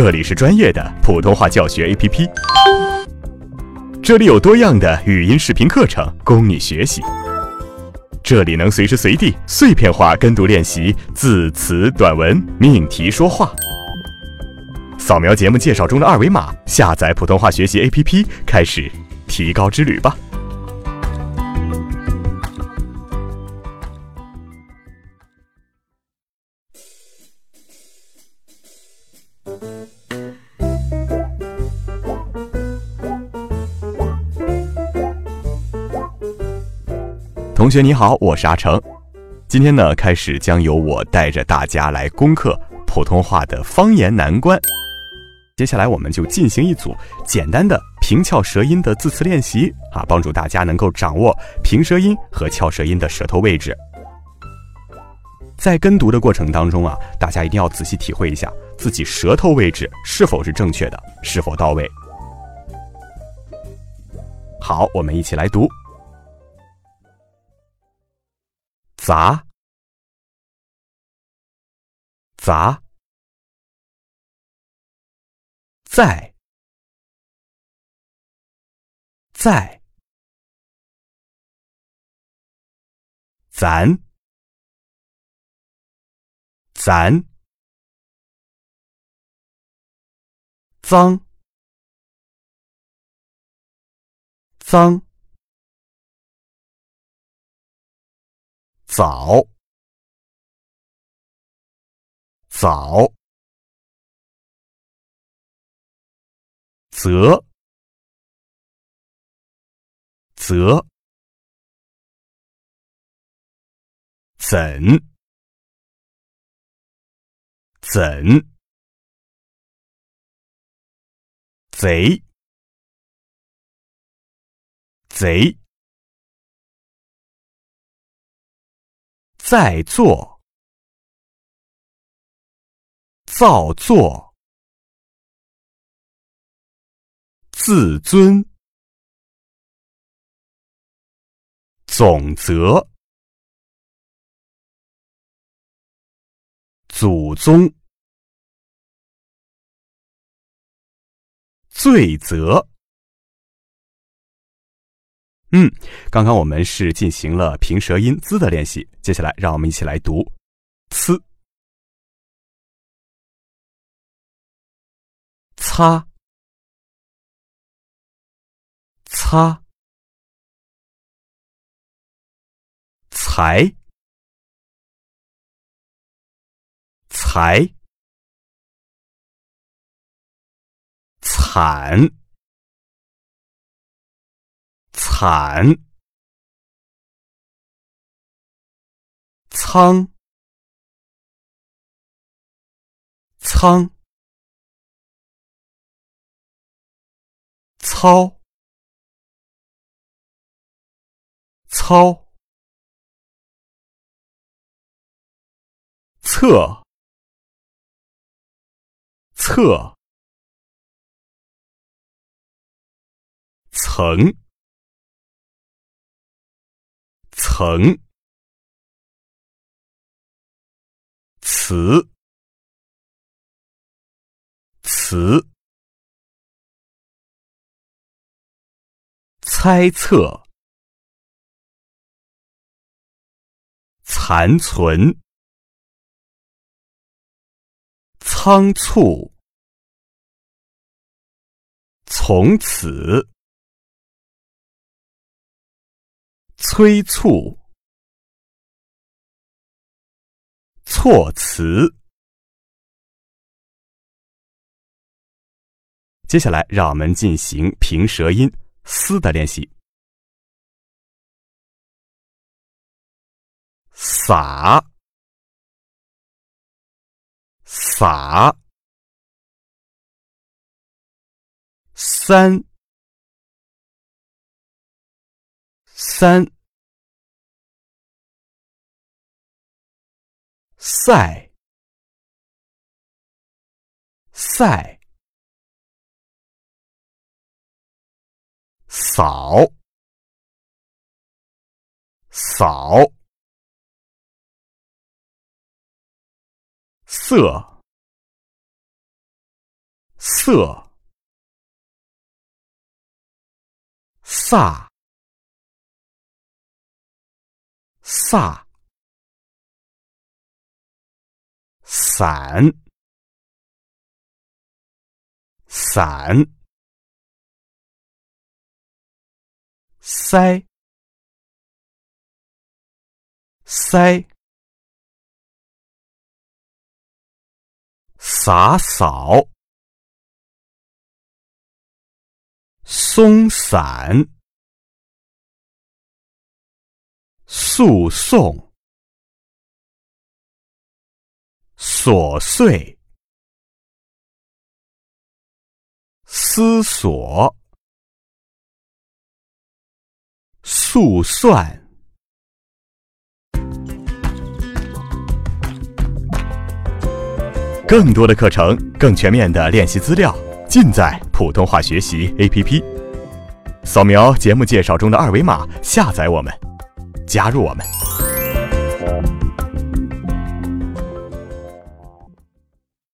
这里是专业的普通话教学 APP，这里有多样的语音视频课程供你学习，这里能随时随地碎片化跟读练习字词短文命题说话。扫描节目介绍中的二维码，下载普通话学习 APP，开始提高之旅吧。同学你好，我是阿成。今天呢，开始将由我带着大家来攻克普通话的方言难关。接下来，我们就进行一组简单的平翘舌音的字词练习啊，帮助大家能够掌握平舌音和翘舌音的舌头位置。在跟读的过程当中啊，大家一定要仔细体会一下自己舌头位置是否是正确的，是否到位。好，我们一起来读。砸，砸，在，在，咱，咱，脏，脏。早，早，则，则，怎，怎，贼，贼。在做，造作，自尊，总则，祖宗，罪责。嗯，刚刚我们是进行了平舌音“滋”的练习，接下来让我们一起来读“呲”、“擦”、“擦”、“才”、“才”、“惨”。惨，苍，苍，操，操，侧，侧，层。层，词，词，猜测，残存，仓促，从此。催促，措辞。接下来，让我们进行平舌音“嘶”的练习。洒，洒，三。三，赛，赛，扫，扫，色，色、飒、飒、伞、伞、塞、塞。洒扫、松散、诉讼、琐碎、思索、速算。更多的课程，更全面的练习资料，尽在普通话学习 APP。扫描节目介绍中的二维码，下载我们，加入我们。